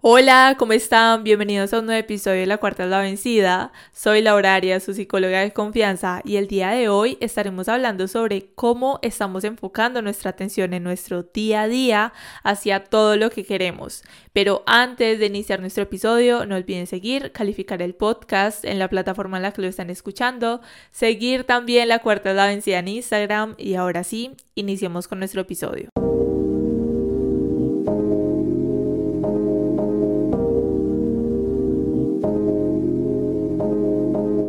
Hola, ¿cómo están? Bienvenidos a un nuevo episodio de La Cuarta es la Vencida. Soy Laura Arias, su psicóloga de confianza, y el día de hoy estaremos hablando sobre cómo estamos enfocando nuestra atención en nuestro día a día hacia todo lo que queremos. Pero antes de iniciar nuestro episodio, no olviden seguir, calificar el podcast en la plataforma en la que lo están escuchando, seguir también La Cuarta es la Vencida en Instagram, y ahora sí, iniciemos con nuestro episodio.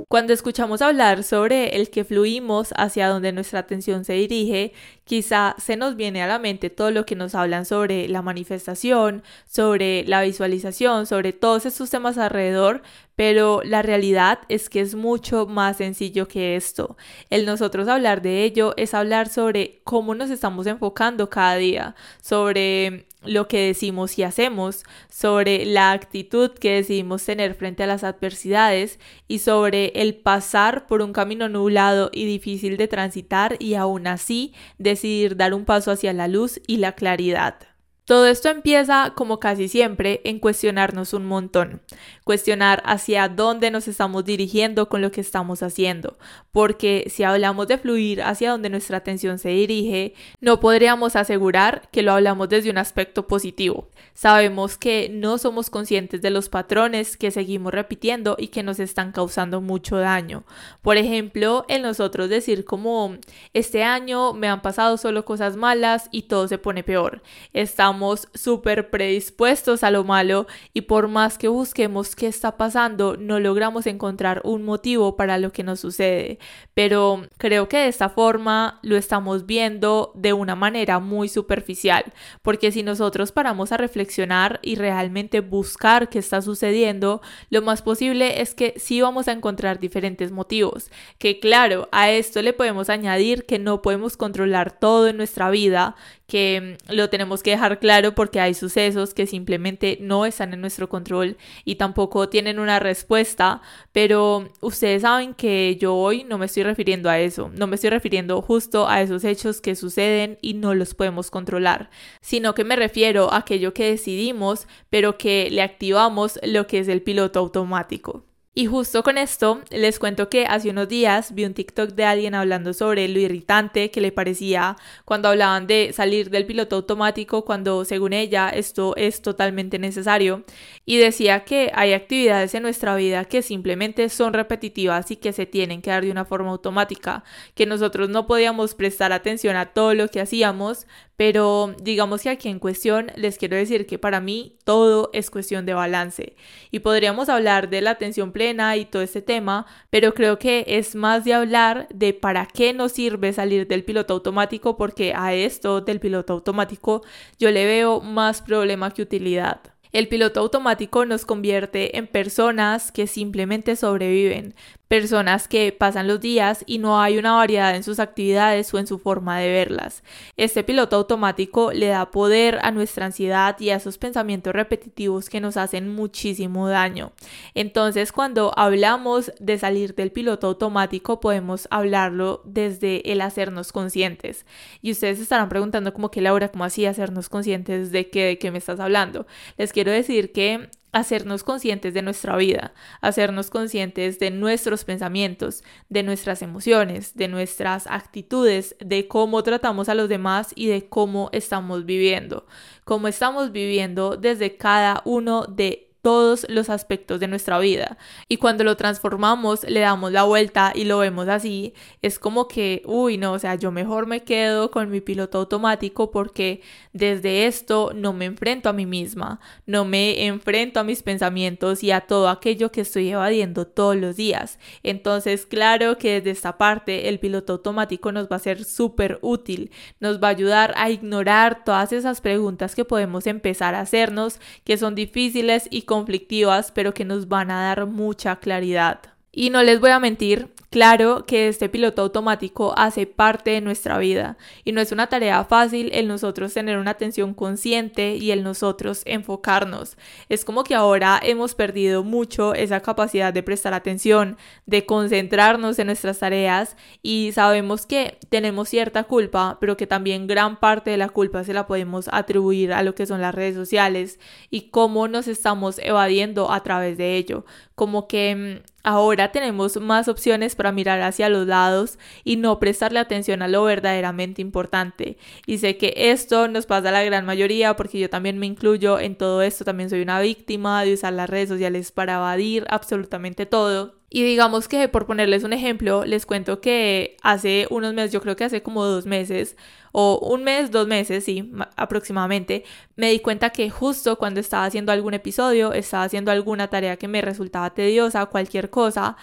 Cuando escuchamos hablar sobre el que fluimos hacia donde nuestra atención se dirige, quizá se nos viene a la mente todo lo que nos hablan sobre la manifestación, sobre la visualización, sobre todos estos temas alrededor, pero la realidad es que es mucho más sencillo que esto. El nosotros hablar de ello es hablar sobre cómo nos estamos enfocando cada día, sobre lo que decimos y hacemos, sobre la actitud que decidimos tener frente a las adversidades y sobre el pasar por un camino nublado y difícil de transitar y aún así decidir dar un paso hacia la luz y la claridad. Todo esto empieza, como casi siempre, en cuestionarnos un montón, cuestionar hacia dónde nos estamos dirigiendo con lo que estamos haciendo, porque si hablamos de fluir hacia donde nuestra atención se dirige, no podríamos asegurar que lo hablamos desde un aspecto positivo. Sabemos que no somos conscientes de los patrones que seguimos repitiendo y que nos están causando mucho daño. Por ejemplo, en nosotros decir como, este año me han pasado solo cosas malas y todo se pone peor. Estamos súper predispuestos a lo malo y por más que busquemos qué está pasando, no logramos encontrar un motivo para lo que nos sucede. Pero creo que de esta forma lo estamos viendo de una manera muy superficial, porque si nosotros paramos a reflexionar y realmente buscar qué está sucediendo, lo más posible es que sí vamos a encontrar diferentes motivos. Que claro, a esto le podemos añadir que no podemos controlar todo en nuestra vida, que mm, lo tenemos que dejar claro porque hay sucesos que simplemente no están en nuestro control y tampoco tienen una respuesta, pero ustedes saben que yo hoy no me estoy refiriendo a eso, no me estoy refiriendo justo a esos hechos que suceden y no los podemos controlar, sino que me refiero a aquello que decidimos, pero que le activamos lo que es el piloto automático. Y justo con esto les cuento que hace unos días vi un TikTok de alguien hablando sobre lo irritante que le parecía cuando hablaban de salir del piloto automático cuando según ella esto es totalmente necesario. Y decía que hay actividades en nuestra vida que simplemente son repetitivas y que se tienen que dar de una forma automática, que nosotros no podíamos prestar atención a todo lo que hacíamos, pero digamos que aquí en cuestión les quiero decir que para mí todo es cuestión de balance. Y podríamos hablar de la atención y todo este tema, pero creo que es más de hablar de para qué nos sirve salir del piloto automático porque a esto del piloto automático yo le veo más problema que utilidad. El piloto automático nos convierte en personas que simplemente sobreviven, personas que pasan los días y no hay una variedad en sus actividades o en su forma de verlas. Este piloto automático le da poder a nuestra ansiedad y a esos pensamientos repetitivos que nos hacen muchísimo daño. Entonces, cuando hablamos de salir del piloto automático, podemos hablarlo desde el hacernos conscientes. Y ustedes estarán preguntando como que Laura, ¿cómo así hacernos conscientes de qué, de qué me estás hablando? Les quiero decir que hacernos conscientes de nuestra vida, hacernos conscientes de nuestros pensamientos, de nuestras emociones, de nuestras actitudes, de cómo tratamos a los demás y de cómo estamos viviendo, cómo estamos viviendo desde cada uno de todos los aspectos de nuestra vida. Y cuando lo transformamos, le damos la vuelta y lo vemos así, es como que, uy, no, o sea, yo mejor me quedo con mi piloto automático porque desde esto no me enfrento a mí misma, no me enfrento a mis pensamientos y a todo aquello que estoy evadiendo todos los días. Entonces, claro que desde esta parte el piloto automático nos va a ser súper útil, nos va a ayudar a ignorar todas esas preguntas que podemos empezar a hacernos, que son difíciles y conflictivas, pero que nos van a dar mucha claridad. Y no les voy a mentir, Claro que este piloto automático hace parte de nuestra vida y no es una tarea fácil el nosotros tener una atención consciente y el nosotros enfocarnos. Es como que ahora hemos perdido mucho esa capacidad de prestar atención, de concentrarnos en nuestras tareas y sabemos que tenemos cierta culpa, pero que también gran parte de la culpa se la podemos atribuir a lo que son las redes sociales y cómo nos estamos evadiendo a través de ello. Como que mm, Ahora tenemos más opciones para mirar hacia los lados y no prestarle atención a lo verdaderamente importante. Y sé que esto nos pasa a la gran mayoría porque yo también me incluyo en todo esto, también soy una víctima de usar las redes sociales para evadir absolutamente todo. Y digamos que por ponerles un ejemplo, les cuento que hace unos meses, yo creo que hace como dos meses, o un mes, dos meses, sí, aproximadamente, me di cuenta que justo cuando estaba haciendo algún episodio, estaba haciendo alguna tarea que me resultaba tediosa, cualquier cosa,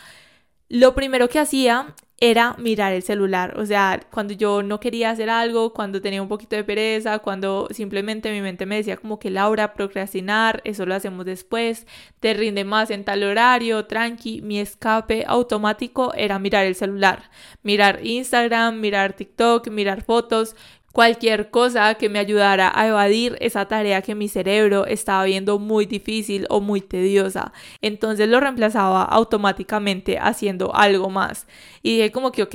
lo primero que hacía era mirar el celular. O sea, cuando yo no quería hacer algo, cuando tenía un poquito de pereza, cuando simplemente mi mente me decía como que Laura, procrastinar, eso lo hacemos después, te rinde más en tal horario, tranqui, mi escape automático era mirar el celular, mirar Instagram, mirar TikTok, mirar fotos, cualquier cosa que me ayudara a evadir esa tarea que mi cerebro estaba viendo muy difícil o muy tediosa. Entonces lo reemplazaba automáticamente haciendo algo más. Y dije como que, ok,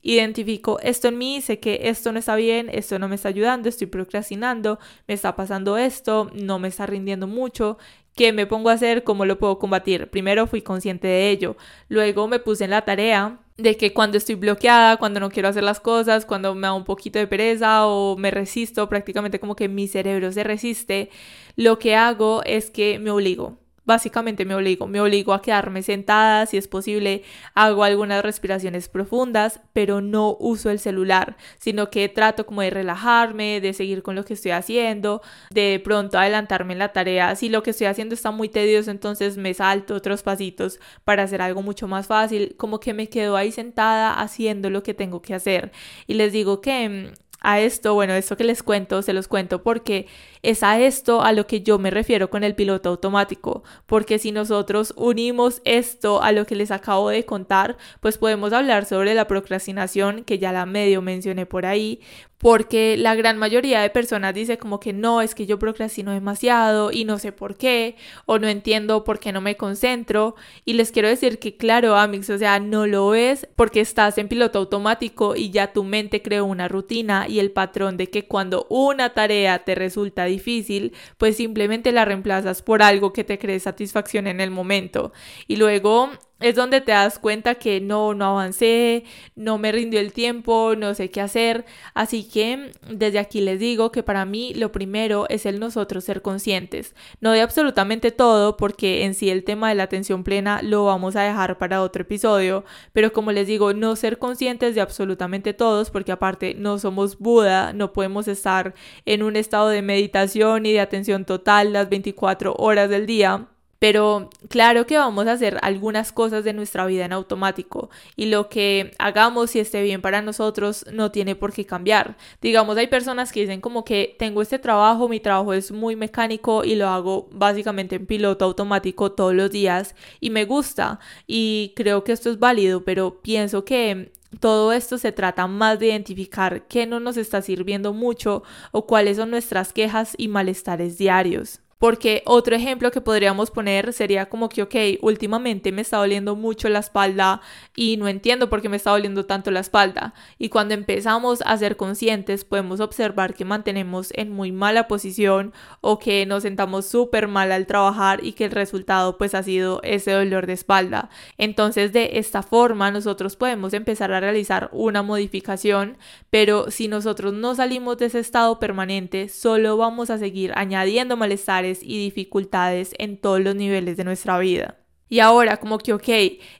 identifico esto en mí, sé que esto no está bien, esto no me está ayudando, estoy procrastinando, me está pasando esto, no me está rindiendo mucho. ¿Qué me pongo a hacer? ¿Cómo lo puedo combatir? Primero fui consciente de ello, luego me puse en la tarea de que cuando estoy bloqueada, cuando no quiero hacer las cosas, cuando me da un poquito de pereza o me resisto, prácticamente como que mi cerebro se resiste, lo que hago es que me obligo. Básicamente me obligo, me obligo a quedarme sentada, si es posible, hago algunas respiraciones profundas, pero no uso el celular, sino que trato como de relajarme, de seguir con lo que estoy haciendo, de pronto adelantarme en la tarea. Si lo que estoy haciendo está muy tedioso, entonces me salto otros pasitos para hacer algo mucho más fácil, como que me quedo ahí sentada haciendo lo que tengo que hacer. Y les digo que mm, a esto, bueno, esto que les cuento, se los cuento porque es a esto a lo que yo me refiero con el piloto automático, porque si nosotros unimos esto a lo que les acabo de contar, pues podemos hablar sobre la procrastinación, que ya la medio mencioné por ahí, porque la gran mayoría de personas dice como que no, es que yo procrastino demasiado y no sé por qué, o no entiendo por qué no me concentro, y les quiero decir que claro, Amix, o sea, no lo ves porque estás en piloto automático y ya tu mente creó una rutina y el patrón de que cuando una tarea te resulta difícil, pues simplemente la reemplazas por algo que te cree satisfacción en el momento. Y luego es donde te das cuenta que no, no avancé, no me rindió el tiempo, no sé qué hacer. Así que desde aquí les digo que para mí lo primero es el nosotros ser conscientes. No de absolutamente todo, porque en sí el tema de la atención plena lo vamos a dejar para otro episodio, pero como les digo, no ser conscientes de absolutamente todos, porque aparte no somos Buda, no podemos estar en un estado de meditación y de atención total las 24 horas del día pero claro que vamos a hacer algunas cosas de nuestra vida en automático y lo que hagamos y esté bien para nosotros no tiene por qué cambiar. Digamos, hay personas que dicen como que tengo este trabajo, mi trabajo es muy mecánico y lo hago básicamente en piloto automático todos los días y me gusta y creo que esto es válido, pero pienso que todo esto se trata más de identificar qué no nos está sirviendo mucho o cuáles son nuestras quejas y malestares diarios. Porque otro ejemplo que podríamos poner sería como que, ok, últimamente me está doliendo mucho la espalda y no entiendo por qué me está doliendo tanto la espalda. Y cuando empezamos a ser conscientes, podemos observar que mantenemos en muy mala posición o que nos sentamos súper mal al trabajar y que el resultado pues ha sido ese dolor de espalda. Entonces de esta forma nosotros podemos empezar a realizar una modificación, pero si nosotros no salimos de ese estado permanente, solo vamos a seguir añadiendo malestares y dificultades en todos los niveles de nuestra vida. Y ahora como que, ok,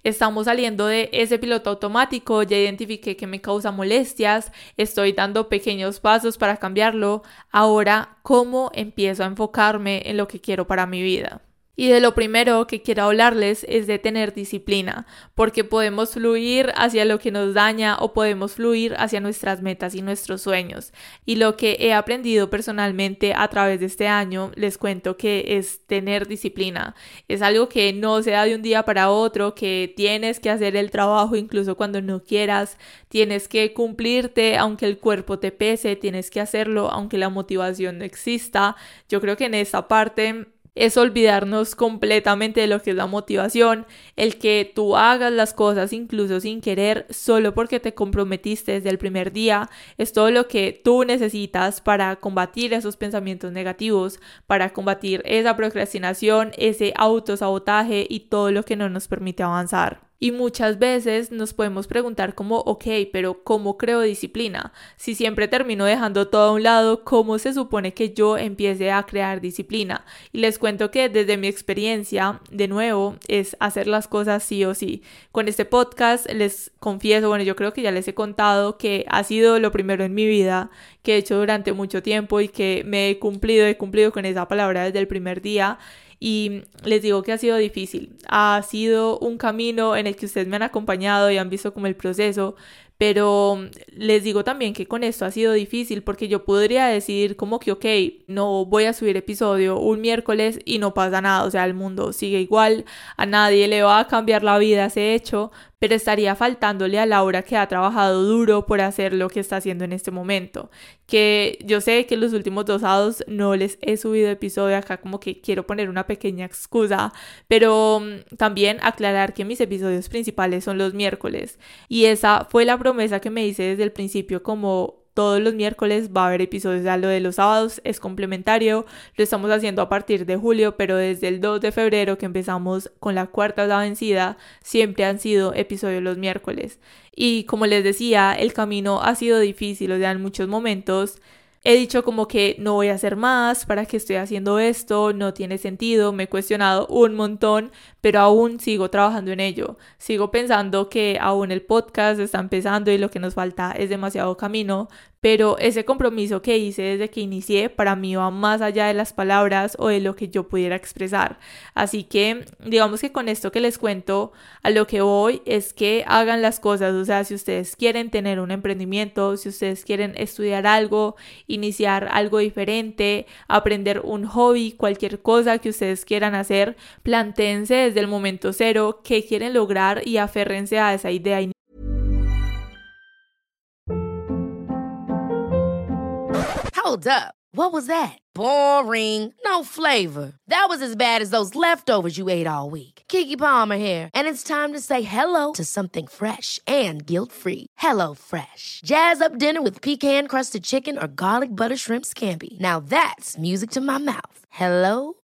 estamos saliendo de ese piloto automático, ya identifiqué que me causa molestias, estoy dando pequeños pasos para cambiarlo, ahora, ¿cómo empiezo a enfocarme en lo que quiero para mi vida? Y de lo primero que quiero hablarles es de tener disciplina, porque podemos fluir hacia lo que nos daña o podemos fluir hacia nuestras metas y nuestros sueños. Y lo que he aprendido personalmente a través de este año, les cuento que es tener disciplina. Es algo que no se da de un día para otro, que tienes que hacer el trabajo incluso cuando no quieras, tienes que cumplirte aunque el cuerpo te pese, tienes que hacerlo aunque la motivación no exista. Yo creo que en esta parte es olvidarnos completamente de lo que es la motivación, el que tú hagas las cosas incluso sin querer, solo porque te comprometiste desde el primer día, es todo lo que tú necesitas para combatir esos pensamientos negativos, para combatir esa procrastinación, ese autosabotaje y todo lo que no nos permite avanzar. Y muchas veces nos podemos preguntar como, ok, pero ¿cómo creo disciplina? Si siempre termino dejando todo a un lado, ¿cómo se supone que yo empiece a crear disciplina? Y les cuento que desde mi experiencia, de nuevo, es hacer las cosas sí o sí. Con este podcast les confieso, bueno, yo creo que ya les he contado que ha sido lo primero en mi vida que he hecho durante mucho tiempo y que me he cumplido, he cumplido con esa palabra desde el primer día y les digo que ha sido difícil. Ha sido un camino en el que ustedes me han acompañado y han visto como el proceso, pero les digo también que con esto ha sido difícil porque yo podría decir como que, ok, no voy a subir episodio un miércoles y no pasa nada, o sea, el mundo sigue igual, a nadie le va a cambiar la vida ese hecho, pero estaría faltándole a Laura que ha trabajado duro por hacer lo que está haciendo en este momento. Que yo sé que los últimos dos sábados no les he subido episodio acá como que quiero poner una pequeña excusa, pero mm, también aclarar que mis episodios principales son los miércoles y esa fue la promesa que me hice desde el principio como todos los miércoles va a haber episodios, a lo de los sábados es complementario, lo estamos haciendo a partir de julio, pero desde el 2 de febrero que empezamos con la cuarta la vencida, siempre han sido episodios los miércoles. Y como les decía, el camino ha sido difícil, o sea, en muchos momentos he dicho como que no voy a hacer más, para qué estoy haciendo esto, no tiene sentido, me he cuestionado un montón, pero aún sigo trabajando en ello. Sigo pensando que aún el podcast está empezando y lo que nos falta es demasiado camino, pero ese compromiso que hice desde que inicié para mí va más allá de las palabras o de lo que yo pudiera expresar. Así que digamos que con esto que les cuento, a lo que voy es que hagan las cosas, o sea, si ustedes quieren tener un emprendimiento, si ustedes quieren estudiar algo, iniciar algo diferente, aprender un hobby, cualquier cosa que ustedes quieran hacer, plantéense desde el momento cero qué quieren lograr y aférrense a esa idea Hold up. What was that? Boring. No flavor. That was as bad as those leftovers you ate all week. Kiki Palmer here, and it's time to say hello to something fresh and guilt-free. Hello Fresh. Jazz up dinner with pecan-crusted chicken or garlic butter shrimp scampi. Now that's music to my mouth. Hello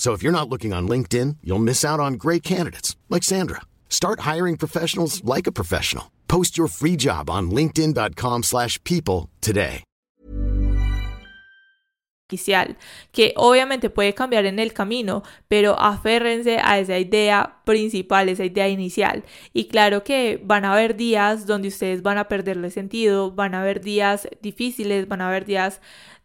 So if you're not looking on LinkedIn, you'll miss out on great candidates like Sandra. Start hiring professionals like a professional. Post your free job on linkedin.com/people today. que obviamente puede cambiar en el camino, pero aférrense a esa idea principal, esa idea inicial. Y claro que van a haber días donde ustedes van a perderle sentido, van a haber días difíciles, van a haber días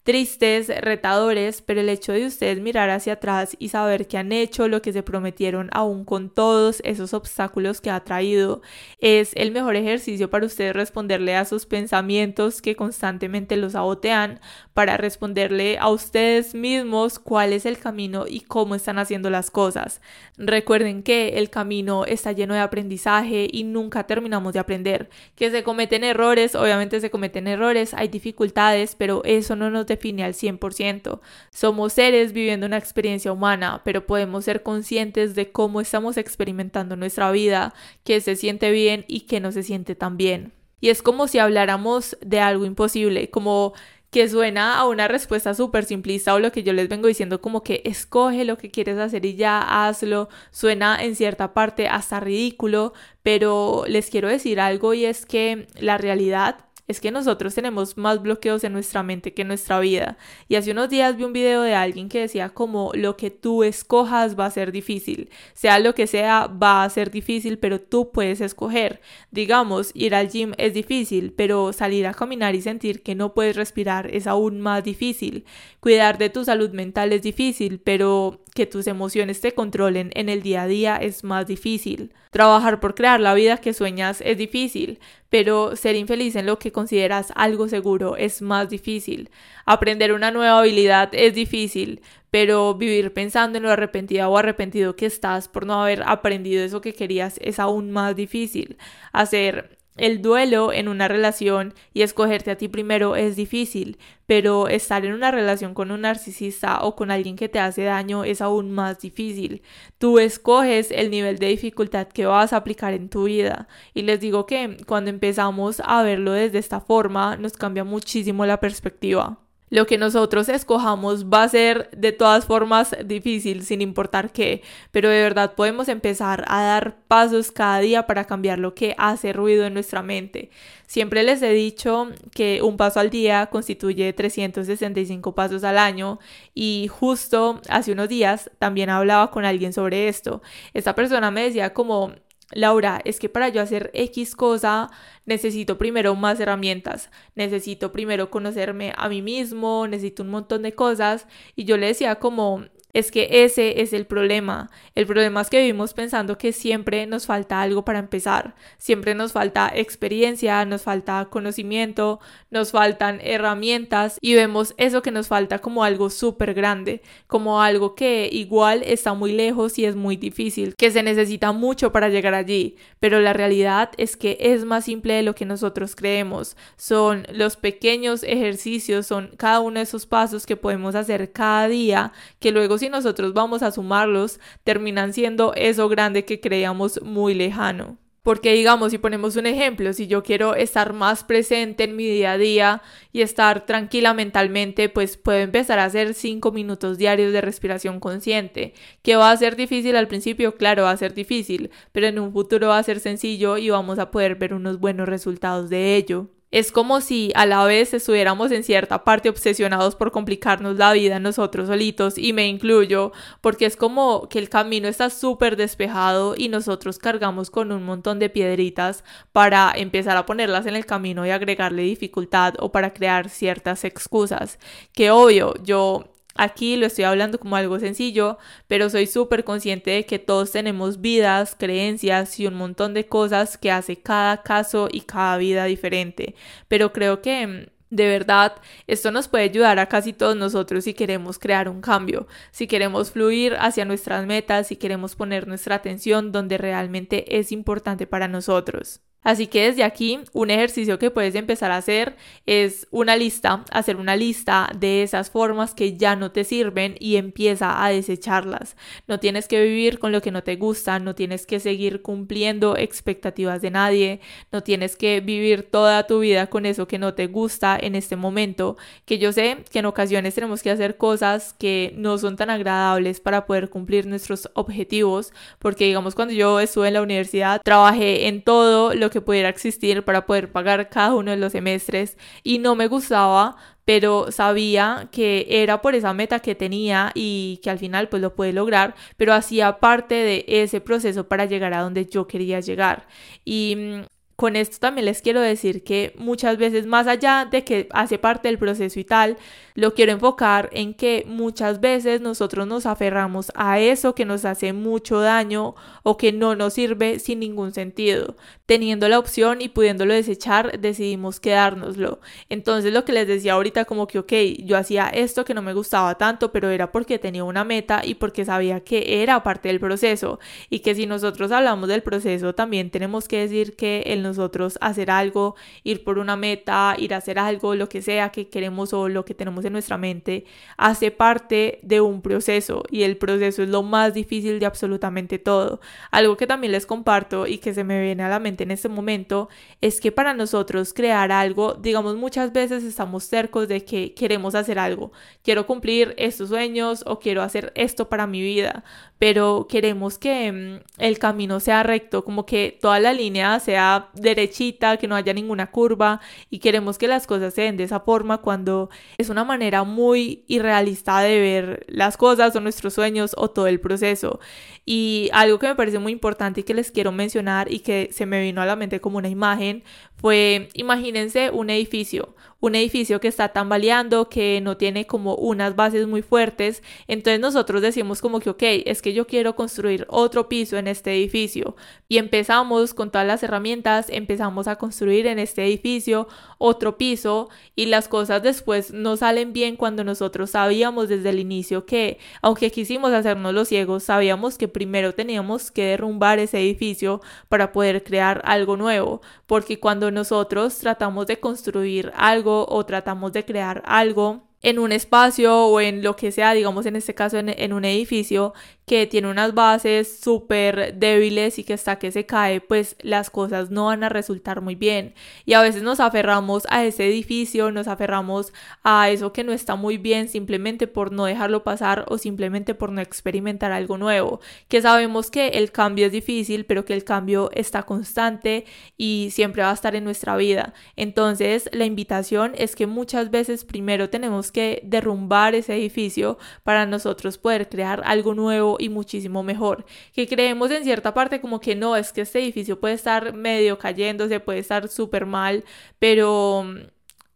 tristes, retadores, pero el hecho de ustedes mirar hacia atrás y saber que han hecho lo que se prometieron aún con todos esos obstáculos que ha traído es el mejor ejercicio para ustedes responderle a sus pensamientos que constantemente los sabotean, para responderle a ustedes mismos cuál es el camino y cómo están haciendo las cosas. Recuerden que el camino está lleno de aprendizaje y nunca terminamos de aprender, que se cometen errores, obviamente se cometen errores, hay dificultades, pero eso no nos define al 100%. Somos seres viviendo una experiencia humana, pero podemos ser conscientes de cómo estamos experimentando nuestra vida, que se siente bien y que no se siente tan bien. Y es como si habláramos de algo imposible, como que suena a una respuesta súper simplista o lo que yo les vengo diciendo como que escoge lo que quieres hacer y ya hazlo, suena en cierta parte hasta ridículo, pero les quiero decir algo y es que la realidad es que nosotros tenemos más bloqueos en nuestra mente que en nuestra vida. Y hace unos días vi un video de alguien que decía como lo que tú escojas va a ser difícil, sea lo que sea va a ser difícil, pero tú puedes escoger. Digamos, ir al gym es difícil, pero salir a caminar y sentir que no puedes respirar es aún más difícil. Cuidar de tu salud mental es difícil, pero que tus emociones te controlen en el día a día es más difícil. Trabajar por crear la vida que sueñas es difícil, pero ser infeliz en lo que consideras algo seguro es más difícil. Aprender una nueva habilidad es difícil, pero vivir pensando en lo arrepentida o arrepentido que estás por no haber aprendido eso que querías es aún más difícil. Hacer el duelo en una relación y escogerte a ti primero es difícil, pero estar en una relación con un narcisista o con alguien que te hace daño es aún más difícil. Tú escoges el nivel de dificultad que vas a aplicar en tu vida. Y les digo que cuando empezamos a verlo desde esta forma nos cambia muchísimo la perspectiva lo que nosotros escojamos va a ser de todas formas difícil, sin importar qué, pero de verdad podemos empezar a dar pasos cada día para cambiar lo que hace ruido en nuestra mente. Siempre les he dicho que un paso al día constituye 365 pasos al año y justo hace unos días también hablaba con alguien sobre esto. Esta persona me decía como Laura, es que para yo hacer X cosa necesito primero más herramientas, necesito primero conocerme a mí mismo, necesito un montón de cosas. Y yo le decía como es que ese es el problema. El problema es que vivimos pensando que siempre nos falta algo para empezar. Siempre nos falta experiencia, nos falta conocimiento, nos faltan herramientas y vemos eso que nos falta como algo súper grande, como algo que igual está muy lejos y es muy difícil, que se necesita mucho para llegar allí. Pero la realidad es que es más simple de lo que nosotros creemos. Son los pequeños ejercicios, son cada uno de esos pasos que podemos hacer cada día que luego nosotros vamos a sumarlos, terminan siendo eso grande que creíamos muy lejano. Porque digamos, si ponemos un ejemplo, si yo quiero estar más presente en mi día a día y estar tranquila mentalmente, pues puedo empezar a hacer 5 minutos diarios de respiración consciente. ¿Que va a ser difícil al principio? Claro, va a ser difícil, pero en un futuro va a ser sencillo y vamos a poder ver unos buenos resultados de ello. Es como si a la vez estuviéramos en cierta parte obsesionados por complicarnos la vida nosotros solitos y me incluyo porque es como que el camino está súper despejado y nosotros cargamos con un montón de piedritas para empezar a ponerlas en el camino y agregarle dificultad o para crear ciertas excusas. Que obvio, yo Aquí lo estoy hablando como algo sencillo, pero soy súper consciente de que todos tenemos vidas, creencias y un montón de cosas que hace cada caso y cada vida diferente. Pero creo que mm, de verdad, esto nos puede ayudar a casi todos nosotros si queremos crear un cambio, si queremos fluir hacia nuestras metas, si queremos poner nuestra atención donde realmente es importante para nosotros. Así que desde aquí, un ejercicio que puedes empezar a hacer es una lista, hacer una lista de esas formas que ya no te sirven y empieza a desecharlas. No tienes que vivir con lo que no te gusta, no tienes que seguir cumpliendo expectativas de nadie, no tienes que vivir toda tu vida con eso que no te gusta en este momento, que yo sé que en ocasiones tenemos que hacer cosas que no son tan agradables para poder cumplir nuestros objetivos, porque digamos cuando yo estuve en la universidad trabajé en todo lo que pudiera existir para poder pagar cada uno de los semestres y no me gustaba, pero sabía que era por esa meta que tenía y que al final pues lo pude lograr, pero hacía parte de ese proceso para llegar a donde yo quería llegar. Y mm, con esto también les quiero decir que muchas veces, más allá de que hace parte del proceso y tal, lo quiero enfocar en que muchas veces nosotros nos aferramos a eso que nos hace mucho daño o que no nos sirve sin ningún sentido. Teniendo la opción y pudiéndolo desechar, decidimos quedárnoslo. Entonces lo que les decía ahorita como que, ok, yo hacía esto que no me gustaba tanto, pero era porque tenía una meta y porque sabía que era parte del proceso y que si nosotros hablamos del proceso también tenemos que decir que el nosotros hacer algo, ir por una meta, ir a hacer algo, lo que sea que queremos o lo que tenemos en nuestra mente hace parte de un proceso y el proceso es lo más difícil de absolutamente todo. Algo que también les comparto y que se me viene a la mente en este momento es que para nosotros crear algo, digamos muchas veces estamos cercos de que queremos hacer algo, quiero cumplir estos sueños o quiero hacer esto para mi vida, pero queremos que mm, el camino sea recto, como que toda la línea sea derechita, que no haya ninguna curva y queremos que las cosas se den de esa forma cuando es una manera muy irrealista de ver las cosas o nuestros sueños o todo el proceso. Y algo que me parece muy importante y que les quiero mencionar y que se me vino a la mente como una imagen fue, imagínense un edificio, un edificio que está tambaleando, que no tiene como unas bases muy fuertes, entonces nosotros decimos como que, ok, es que yo quiero construir otro piso en este edificio. Y empezamos con todas las herramientas, empezamos a construir en este edificio otro piso y las cosas después no salen bien cuando nosotros sabíamos desde el inicio que, aunque quisimos hacernos los ciegos, sabíamos que primero teníamos que derrumbar ese edificio para poder crear algo nuevo, porque cuando nosotros tratamos de construir algo o tratamos de crear algo, en un espacio o en lo que sea, digamos en este caso en, un edificio, que tiene unas bases súper débiles y que hasta que se cae, pues las cosas no van a resultar muy bien. Y a veces nos aferramos a ese edificio, nos aferramos a eso que no está muy bien simplemente por no dejarlo pasar o simplemente por no experimentar algo nuevo. Que sabemos que el cambio es difícil, pero que el cambio está constante y siempre va a estar en nuestra vida. Entonces, la invitación es que muchas veces primero tenemos que derrumbar ese edificio para nosotros poder crear algo nuevo y muchísimo mejor. Que creemos en cierta parte como que no, es que este edificio puede estar medio cayéndose, puede estar súper mal, pero mm,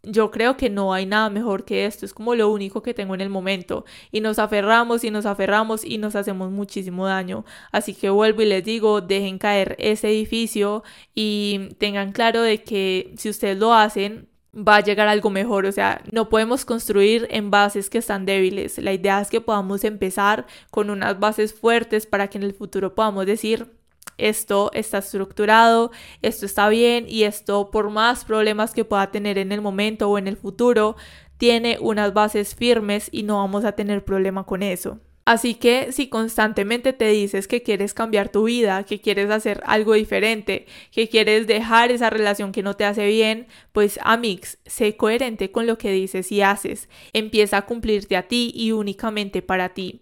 yo creo que no hay nada mejor que esto, es como lo único que tengo en el momento y nos aferramos y nos aferramos y nos hacemos muchísimo daño. Así que vuelvo y les digo, dejen caer ese edificio y tengan claro de que si ustedes lo hacen, va a llegar algo mejor. O sea, no podemos construir en bases que están débiles. La idea es que podamos empezar con unas bases fuertes para que en el futuro podamos decir, esto está estructurado, esto está bien y esto por más problemas que pueda tener en el momento o en el futuro, tiene unas bases firmes y no vamos a tener problema con eso. Así que si constantemente te dices que quieres cambiar tu vida, que quieres hacer algo diferente, que quieres dejar esa relación que no te hace bien, pues Amix, sé coherente con lo que dices y haces. Empieza a cumplirte a ti y únicamente para ti.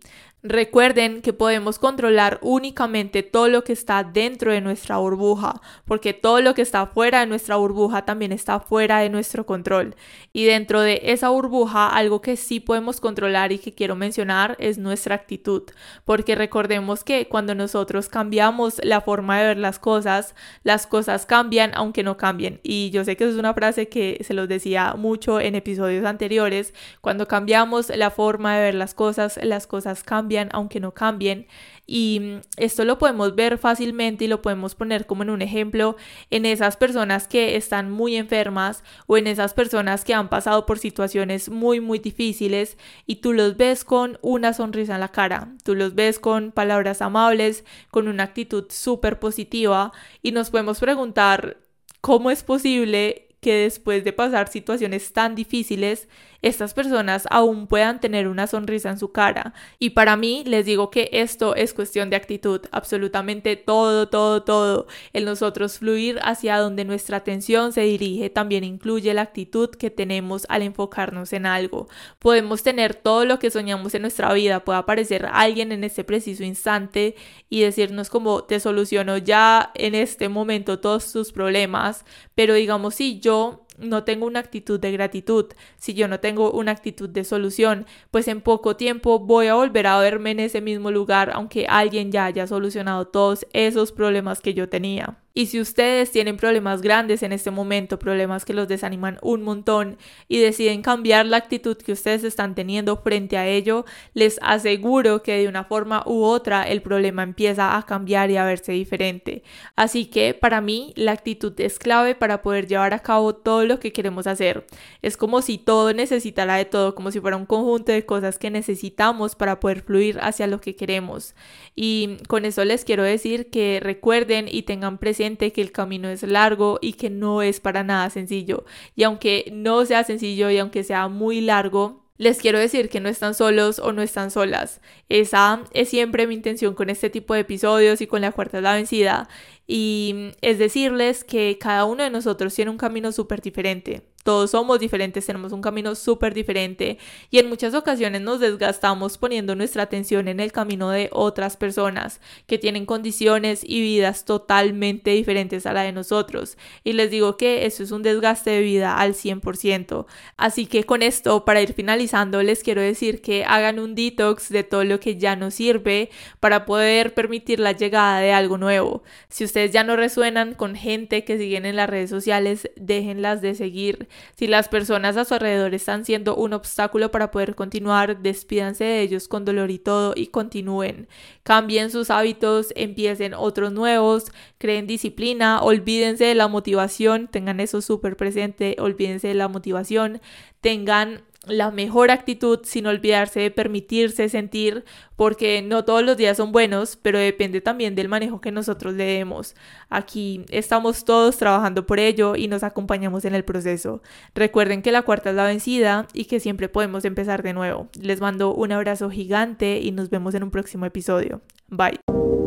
Recuerden que podemos controlar únicamente todo lo que está dentro de nuestra burbuja, porque todo lo que está fuera de nuestra burbuja también está fuera de nuestro control. Y dentro de esa burbuja, algo que sí podemos controlar y que quiero mencionar es nuestra actitud, porque recordemos que cuando nosotros cambiamos la forma de ver las cosas, las cosas cambian aunque no cambien. Y yo sé que es una frase que se los decía mucho en episodios anteriores, cuando cambiamos la forma de ver las cosas, las cosas cambian aunque no cambien. Y mm, esto lo podemos ver fácilmente y lo podemos poner como en un ejemplo en esas personas que están muy enfermas o en esas personas que han pasado por situaciones muy muy difíciles y tú los ves con una sonrisa en la cara, tú los ves con palabras amables, con una actitud súper positiva y nos podemos preguntar ¿cómo es posible que después de pasar situaciones tan difíciles, estas personas aún puedan tener una sonrisa en su cara. Y para mí les digo que esto es cuestión de actitud, absolutamente todo, todo, todo. El nosotros fluir hacia donde nuestra atención se dirige también incluye la actitud que tenemos al enfocarnos en algo. Podemos tener todo lo que soñamos en nuestra vida, puede aparecer alguien en este preciso instante y decirnos como te soluciono ya en este momento todos tus problemas, pero digamos si yo no tengo una actitud de gratitud, si yo no tengo una actitud de solución, pues en poco tiempo voy a volver a verme en ese mismo lugar aunque alguien ya haya solucionado todos esos problemas que yo tenía. Y si ustedes tienen problemas grandes en este momento, problemas que los desaniman un montón y deciden cambiar la actitud que ustedes están teniendo frente a ello, les aseguro que de una forma u otra el problema empieza a cambiar y a verse diferente. Así que para mí la actitud es clave para poder llevar a cabo todo lo que queremos hacer. Es como si todo necesitara de todo, como si fuera un conjunto de cosas que necesitamos para poder fluir hacia lo que queremos. Y con eso les quiero decir que recuerden y tengan presente que el camino es largo y que no es para nada sencillo. Y aunque no sea sencillo y aunque sea muy largo, les quiero decir que no están solos o no están solas. Esa es siempre mi intención con este tipo de episodios y con la cuarta la vencida. Y es decirles que cada uno de nosotros tiene un camino súper diferente. Todos somos diferentes, tenemos un camino súper diferente y en muchas ocasiones nos desgastamos poniendo nuestra atención en el camino de otras personas que tienen condiciones y vidas totalmente diferentes a la de nosotros. Y les digo que eso es un desgaste de vida al 100%. Así que con esto, para ir finalizando, les quiero decir que hagan un detox de todo lo que ya no sirve para poder permitir la llegada de algo nuevo. Si ustedes ya no resuenan con gente que siguen en las redes sociales, déjenlas de seguir si las personas a su alrededor están siendo un obstáculo para poder continuar, despídanse de ellos con dolor y todo y continúen. Cambien sus hábitos, empiecen otros nuevos, creen disciplina, olvídense de la motivación, tengan eso súper presente, olvídense de la motivación, tengan la mejor actitud sin olvidarse de permitirse sentir, porque no todos los días son buenos, pero depende también del manejo que nosotros le demos. Aquí estamos todos trabajando por ello y nos acompañamos en el proceso. Recuerden que la cuarta es la vencida y que siempre podemos empezar de nuevo. Les mando un abrazo gigante y nos vemos en un próximo episodio. Bye.